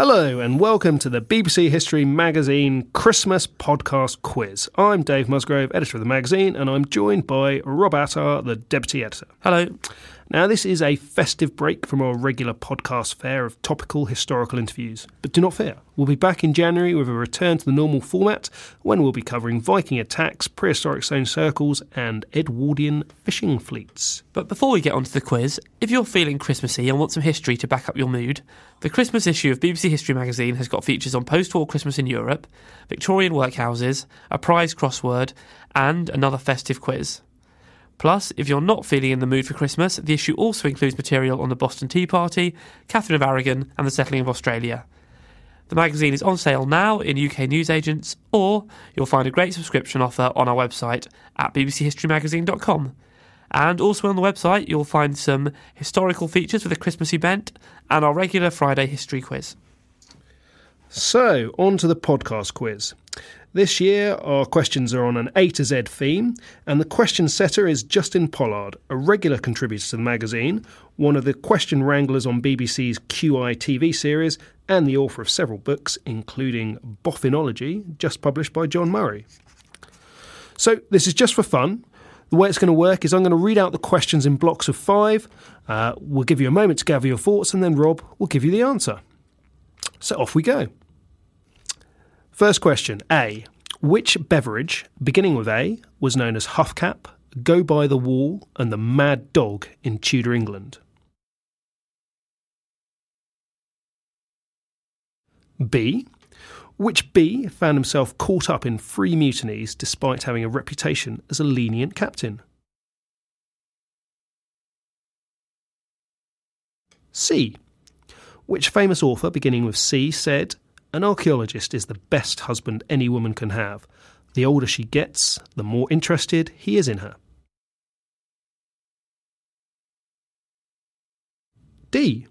Hello, and welcome to the BBC History Magazine Christmas Podcast Quiz. I'm Dave Musgrove, editor of the magazine, and I'm joined by Rob Attar, the deputy editor. Hello. Now, this is a festive break from our regular podcast fare of topical historical interviews. But do not fear, we'll be back in January with a return to the normal format when we'll be covering Viking attacks, prehistoric stone circles, and Edwardian fishing fleets. But before we get onto the quiz, if you're feeling Christmassy and want some history to back up your mood, the Christmas issue of BBC History magazine has got features on post war Christmas in Europe, Victorian workhouses, a prize crossword, and another festive quiz. Plus, if you're not feeling in the mood for Christmas, the issue also includes material on the Boston Tea Party, Catherine of Aragon, and the settling of Australia. The magazine is on sale now in UK newsagents, or you'll find a great subscription offer on our website at bbchistorymagazine.com. And also on the website, you'll find some historical features with a Christmassy bent and our regular Friday history quiz. So, on to the podcast quiz. This year, our questions are on an A to Z theme, and the question setter is Justin Pollard, a regular contributor to the magazine, one of the question wranglers on BBC's QI TV series, and the author of several books, including Boffinology, just published by John Murray. So, this is just for fun. The way it's going to work is I'm going to read out the questions in blocks of five. Uh, we'll give you a moment to gather your thoughts, and then Rob will give you the answer. So, off we go. First question A. Which beverage, beginning with A, was known as Huffcap, Go by the Wall, and the Mad Dog in Tudor England? B. Which B found himself caught up in three mutinies despite having a reputation as a lenient captain? C. Which famous author, beginning with C, said, An archaeologist is the best husband any woman can have. The older she gets, the more interested he is in her. D.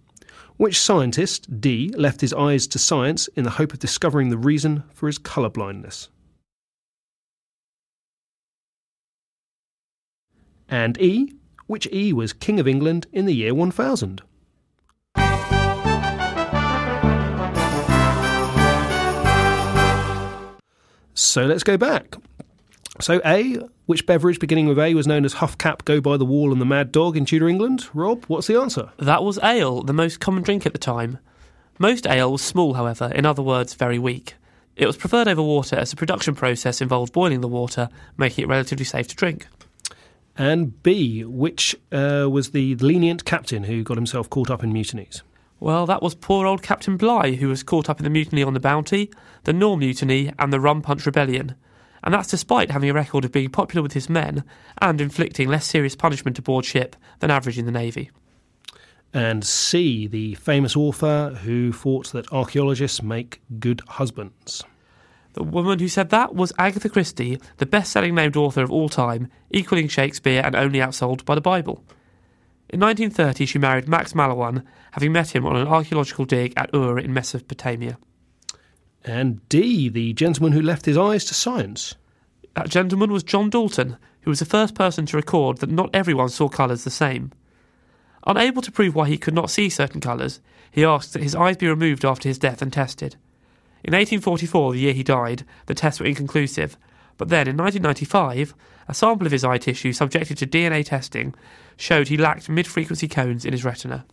Which scientist, D, left his eyes to science in the hope of discovering the reason for his colour blindness? And E. Which E was King of England in the year 1000? So let's go back. So A, which beverage beginning with A was known as Huffcap, Go by the Wall, and the Mad Dog in Tudor England? Rob, what's the answer? That was ale, the most common drink at the time. Most ale was small, however, in other words, very weak. It was preferred over water as the production process involved boiling the water, making it relatively safe to drink. And B, which uh, was the lenient captain who got himself caught up in mutinies? Well, that was poor old Captain Bligh, who was caught up in the mutiny on the Bounty, the Nore Mutiny, and the Rum Punch Rebellion. And that's despite having a record of being popular with his men and inflicting less serious punishment aboard ship than average in the Navy. And C, the famous author who thought that archaeologists make good husbands. The woman who said that was Agatha Christie, the best selling named author of all time, equaling Shakespeare and only outsold by the Bible. In 1930, she married Max Mallowan, having met him on an archaeological dig at Ur in Mesopotamia. And D, the gentleman who left his eyes to science. That gentleman was John Dalton, who was the first person to record that not everyone saw colours the same. Unable to prove why he could not see certain colours, he asked that his eyes be removed after his death and tested. In 1844, the year he died, the tests were inconclusive, but then in 1995, a sample of his eye tissue subjected to DNA testing showed he lacked mid frequency cones in his retina.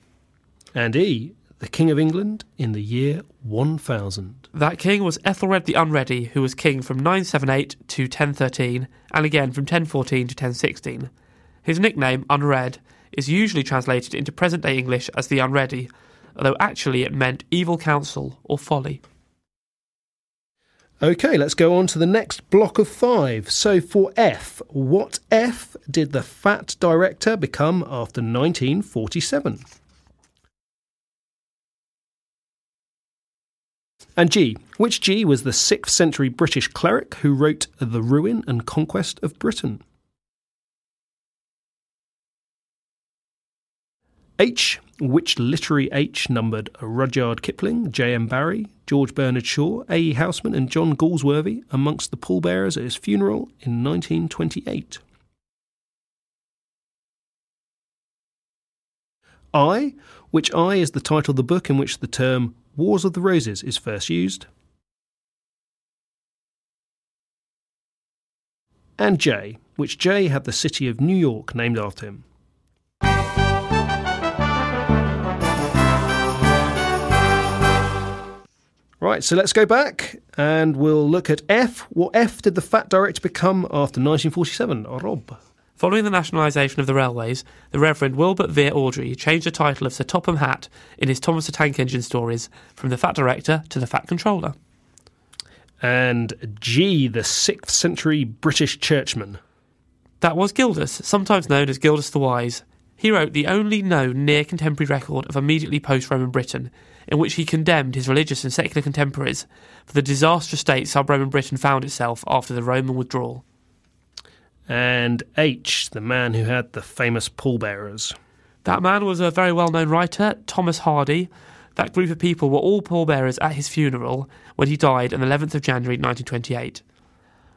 And E, the King of England in the year 1000. That king was Ethelred the Unready, who was king from 978 to 1013, and again from 1014 to 1016. His nickname, Unread, is usually translated into present day English as the Unready, although actually it meant evil counsel or folly. Okay, let's go on to the next block of five. So for F, what F did the fat director become after 1947? And G, which G was the 6th century British cleric who wrote The Ruin and Conquest of Britain? H, which literary H numbered Rudyard Kipling, J.M. Barrie, George Bernard Shaw, A.E. Housman, and John Galsworthy amongst the pallbearers at his funeral in 1928? I, which I is the title of the book in which the term Wars of the Roses is first used. And J, which J had the city of New York named after him. Right, so let's go back and we'll look at F. What F did the Fat Director become after 1947? Rob. Following the nationalisation of the railways, the Reverend Wilbert Vere Awdry changed the title of Sir Topham Hatt in his Thomas the Tank Engine stories from the Fat Director to the Fat Controller. And G, the 6th century British churchman. That was Gildas, sometimes known as Gildas the Wise. He wrote the only known near contemporary record of immediately post Roman Britain, in which he condemned his religious and secular contemporaries for the disastrous state sub Roman Britain found itself after the Roman withdrawal. And H, the man who had the famous pallbearers. That man was a very well known writer, Thomas Hardy. That group of people were all pallbearers at his funeral when he died on the 11th of January 1928.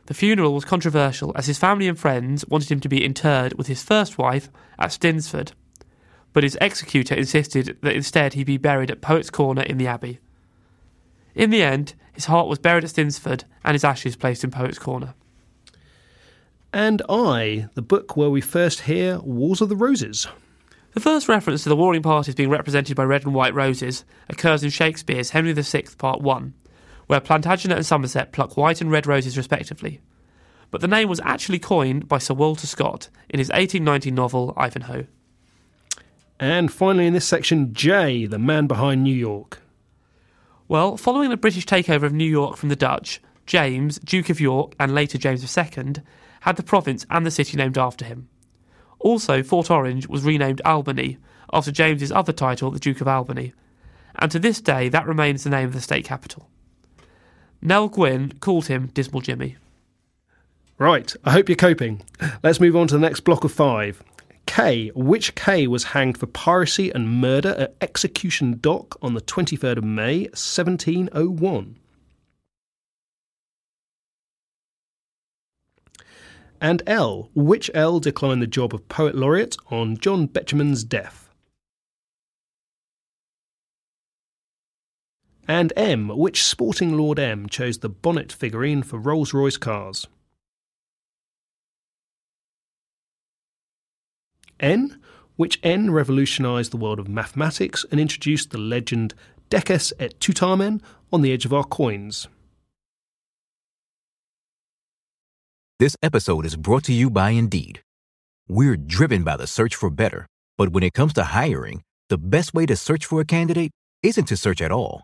The funeral was controversial as his family and friends wanted him to be interred with his first wife at Stinsford but his executor insisted that instead he be buried at Poets' Corner in the Abbey. In the end, his heart was buried at Stinsford and his ashes placed in Poets' Corner. And I, the book where we first hear Wars of the Roses. The first reference to the warring parties being represented by red and white roses occurs in Shakespeare's Henry VI, Part 1, where Plantagenet and Somerset pluck white and red roses respectively. But the name was actually coined by Sir Walter Scott in his 1890 novel Ivanhoe. And finally, in this section, J, the man behind New York. Well, following the British takeover of New York from the Dutch, James, Duke of York, and later James II, had the province and the city named after him. Also, Fort Orange was renamed Albany, after James's other title, the Duke of Albany, and to this day that remains the name of the state capital. Nell Gwyn called him Dismal Jimmy. Right, I hope you're coping. Let's move on to the next block of five. K, which K was hanged for piracy and murder at Execution Dock on the 23rd of May, 1701. And L, which L declined the job of Poet Laureate on John Betjeman's death. And M, which sporting Lord M chose the bonnet figurine for Rolls Royce cars. N, which N revolutionised the world of mathematics and introduced the legend Decus et Tutamen on the edge of our coins. This episode is brought to you by Indeed. We're driven by the search for better, but when it comes to hiring, the best way to search for a candidate isn't to search at all.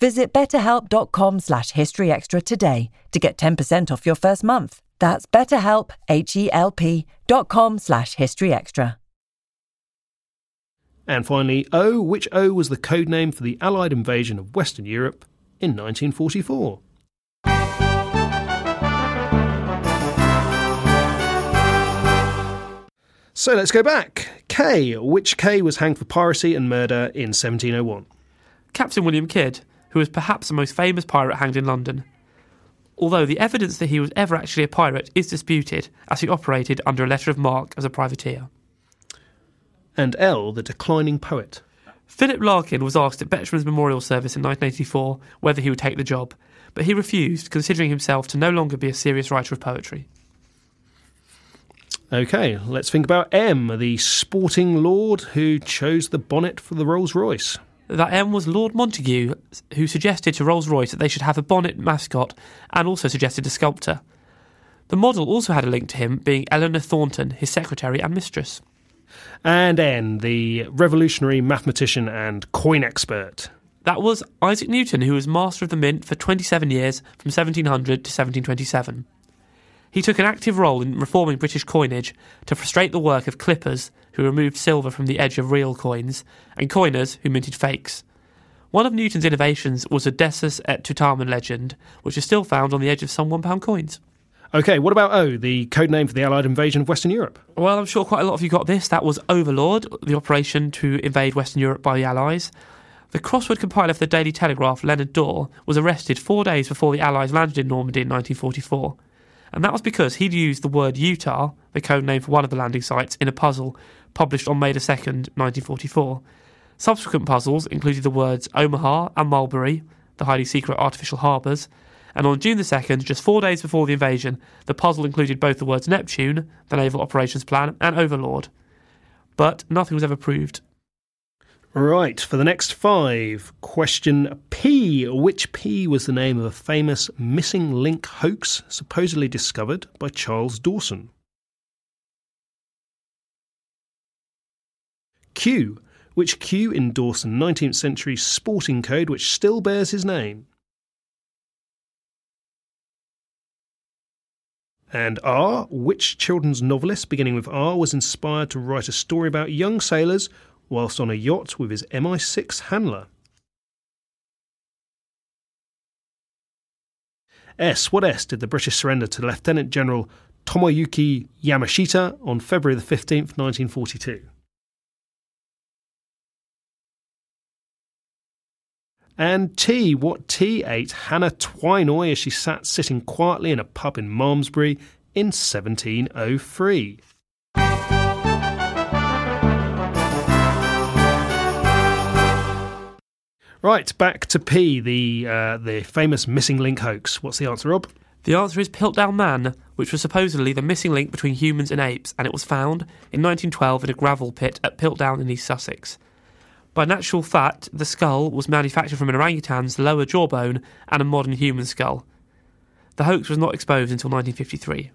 Visit betterhelp.com slash historyextra today to get 10% off your first month. That's betterhelp, H-E-L-P dot com slash historyextra. And finally, O, which O was the code name for the Allied invasion of Western Europe in 1944. So let's go back. K, which K was hanged for piracy and murder in 1701? Captain William Kidd, who was perhaps the most famous pirate hanged in London. Although the evidence that he was ever actually a pirate is disputed, as he operated under a letter of marque as a privateer. And L, the declining poet. Philip Larkin was asked at Betjeman's memorial service in 1984 whether he would take the job, but he refused, considering himself to no longer be a serious writer of poetry. Okay, let's think about M, the sporting lord who chose the bonnet for the Rolls Royce. That M was Lord Montagu, who suggested to Rolls Royce that they should have a bonnet mascot and also suggested a sculptor. The model also had a link to him, being Eleanor Thornton, his secretary and mistress. And N, the revolutionary mathematician and coin expert. That was Isaac Newton, who was master of the mint for 27 years from 1700 to 1727. He took an active role in reforming British coinage to frustrate the work of clippers, who removed silver from the edge of real coins, and coiners, who minted fakes. One of Newton's innovations was a Decus et Tutamen legend, which is still found on the edge of some £1 coins. Okay, what about O, the code name for the Allied invasion of Western Europe? Well, I'm sure quite a lot of you got this. That was Overlord, the operation to invade Western Europe by the Allies. The crossword compiler for the Daily Telegraph, Leonard Dawe, was arrested four days before the Allies landed in Normandy in 1944 and that was because he'd used the word Utah, the code name for one of the landing sites, in a puzzle published on May 2nd, 1944. Subsequent puzzles included the words Omaha and Mulberry, the highly secret artificial harbours, and on June the 2nd, just four days before the invasion, the puzzle included both the words Neptune, the naval operations plan, and Overlord. But nothing was ever proved. Right, for the next five, question P. Which P was the name of a famous missing link hoax supposedly discovered by Charles Dawson? Q. Which Q in Dawson 19th century sporting code which still bears his name? And R. Which children's novelist beginning with R was inspired to write a story about young sailors whilst on a yacht with his MI6 handler. S. What S did the British surrender to Lieutenant General Tomoyuki Yamashita on February the 15th, 1942? And T, what T ate Hannah Twynnoy as she sat sitting quietly in a pub in Malmesbury in 1703? Right, back to P, the uh, the famous missing link hoax. What's the answer, Rob? The answer is Piltdown Man, which was supposedly the missing link between humans and apes, and it was found in 1912 in a gravel pit at Piltdown in East Sussex. By natural fact, the skull was manufactured from an orangutan's lower jawbone and a modern human skull. The hoax was not exposed until 1953.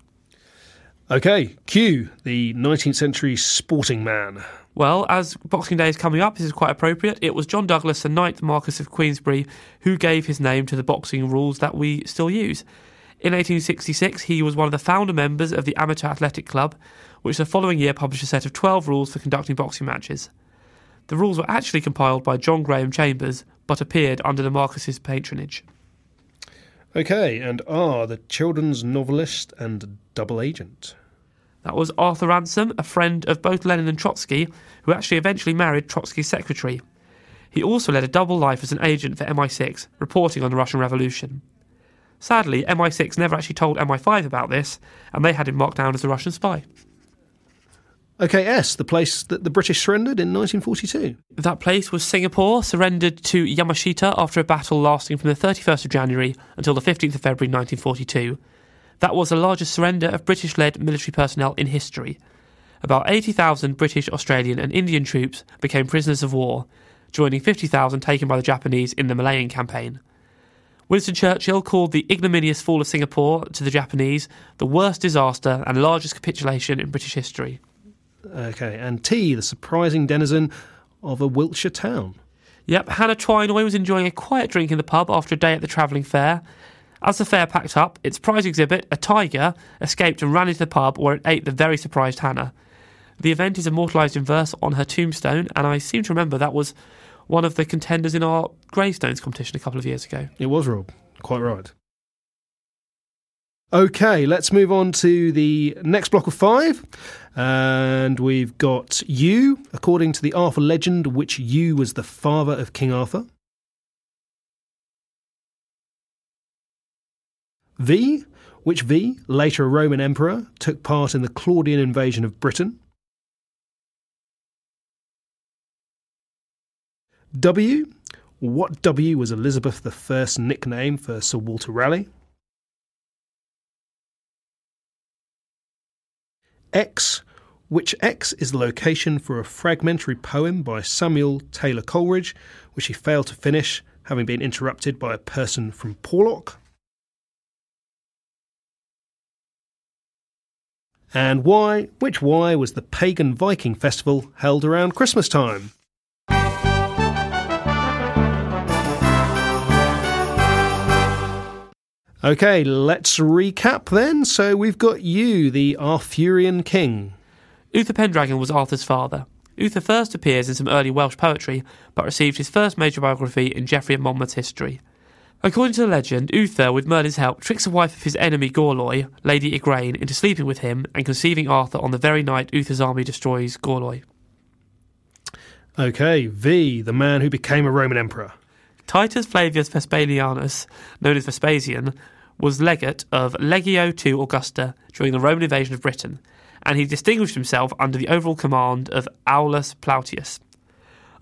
Okay, Q, the 19th century sporting man. Well, as Boxing Day is coming up, this is quite appropriate. It was John Douglas, the ninth Marquess of Queensberry, who gave his name to the boxing rules that we still use. In 1866, he was one of the founder members of the Amateur Athletic Club, which the following year published a set of 12 rules for conducting boxing matches. The rules were actually compiled by John Graham Chambers, but appeared under the Marquess's patronage. Okay, and R, the children's novelist and double agent. That was Arthur Ransome, a friend of both Lenin and Trotsky, who actually eventually married Trotsky's secretary. He also led a double life as an agent for MI6, reporting on the Russian Revolution. Sadly, MI6 never actually told MI5 about this, and they had him marked down as a Russian spy. Okay, S, the place that the British surrendered in 1942. That place was Singapore, surrendered to Yamashita after a battle lasting from the 31st of January until the 15th of February 1942. That was the largest surrender of British led military personnel in history. About 80,000 British, Australian, and Indian troops became prisoners of war, joining 50,000 taken by the Japanese in the Malayan campaign. Winston Churchill called the ignominious fall of Singapore to the Japanese the worst disaster and largest capitulation in British history. Okay, and T, the surprising denizen of a Wiltshire town. Yep, Hannah Twynnoy was enjoying a quiet drink in the pub after a day at the travelling fair. As the fair packed up, its prize exhibit, a tiger, escaped and ran into the pub where it ate the very surprised Hannah. The event is immortalised in verse on her tombstone, and I seem to remember that was one of the contenders in our gravestones competition a couple of years ago. It was Rob, quite right. Okay, let's move on to the next block of five. And we've got U, according to the Arthur legend, which U was the father of King Arthur. V, which V, later a Roman emperor, took part in the Claudian invasion of Britain. W, what W was Elizabeth I's nickname for Sir Walter Raleigh? X, which X is the location for a fragmentary poem by Samuel Taylor Coleridge, which he failed to finish, having been interrupted by a person from Porlock. And Y, which Y was the pagan Viking festival held around Christmas time. Okay, let's recap then. So we've got you, the Arthurian king. Uther Pendragon was Arthur's father. Uther first appears in some early Welsh poetry, but received his first major biography in Geoffrey of Monmouth's history. According to the legend, Uther, with Merlin's help, tricks the wife of his enemy Gorlois, Lady Igraine, into sleeping with him and conceiving Arthur on the very night Uther's army destroys Gorlois. Okay, V, the man who became a Roman emperor. Titus Flavius Vespasianus, known as Vespasian, was legate of Legio II Augusta during the Roman invasion of Britain, and he distinguished himself under the overall command of Aulus Plautius.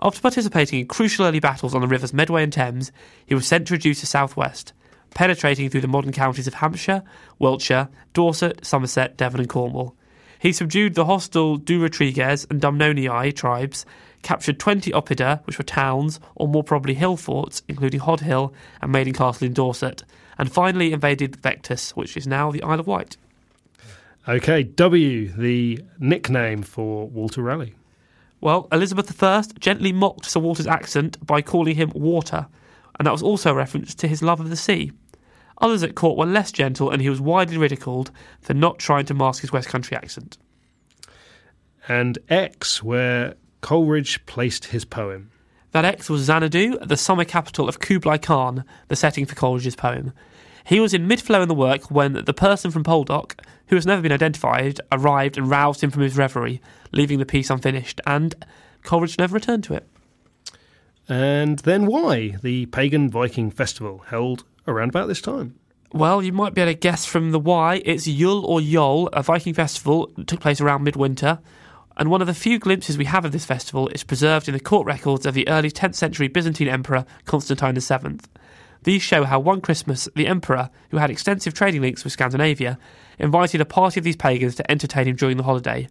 After participating in crucial early battles on the rivers Medway and Thames, he was sent to reduce the southwest, penetrating through the modern counties of Hampshire, Wiltshire, Dorset, Somerset, Devon, and Cornwall. He subdued the hostile Durotriges and Dumnonii tribes, captured 20 oppida, which were towns, or more probably hill forts, including Hod Hill and Maiden Castle in Dorset, and finally invaded Vectis, which is now the Isle of Wight. Okay, W, the nickname for Walter Raleigh. Well, Elizabeth I gently mocked Sir Walter's accent by calling him Water, and that was also a reference to his love of the sea. Others at court were less gentle, and he was widely ridiculed for not trying to mask his West Country accent. And X, where Coleridge placed his poem. That X was Xanadu, the summer capital of Kublai Khan, the setting for Coleridge's poem. He was in mid flow in the work when the person from Porlock, who has never been identified, arrived and roused him from his reverie, leaving the piece unfinished, and Coleridge never returned to it. And then why the pagan Viking festival held around about this time? Well, you might be able to guess from the why. It's Yule or Yol, a Viking festival that took place around midwinter. And one of the few glimpses we have of this festival is preserved in the court records of the early 10th century Byzantine emperor Constantine VII. These show how one Christmas, the emperor, who had extensive trading links with Scandinavia, invited a party of these pagans to entertain him during the holiday,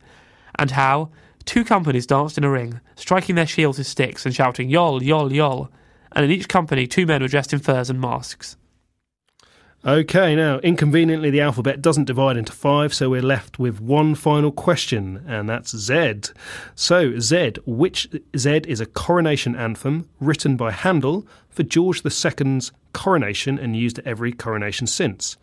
and how two companies danced in a ring, striking their shields with sticks and shouting "Yol, Yol, Yol," and in each company two men were dressed in furs and masks. Okay, now, inconveniently, the alphabet doesn't divide into five, so we're left with one final question, and that's Z. So, Z, which Z is a coronation anthem written by Handel for George II's coronation and used at every coronation since.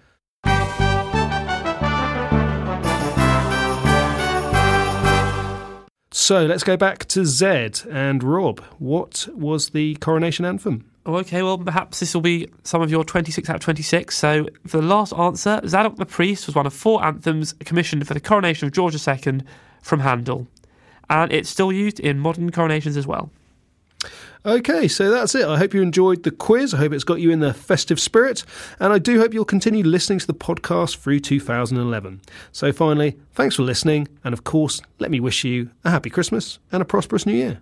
So let's go back to Z and Rob. What was the coronation anthem? Okay, well, perhaps this will be some of your 26 out of 26. So, for the last answer, Zadok the Priest was one of four anthems commissioned for the coronation of George II from Handel. And it's still used in modern coronations as well. Okay, so that's it. I hope you enjoyed the quiz. I hope it's got you in the festive spirit. And I do hope you'll continue listening to the podcast through 2011. So, finally, thanks for listening. And of course, let me wish you a happy Christmas and a prosperous new year.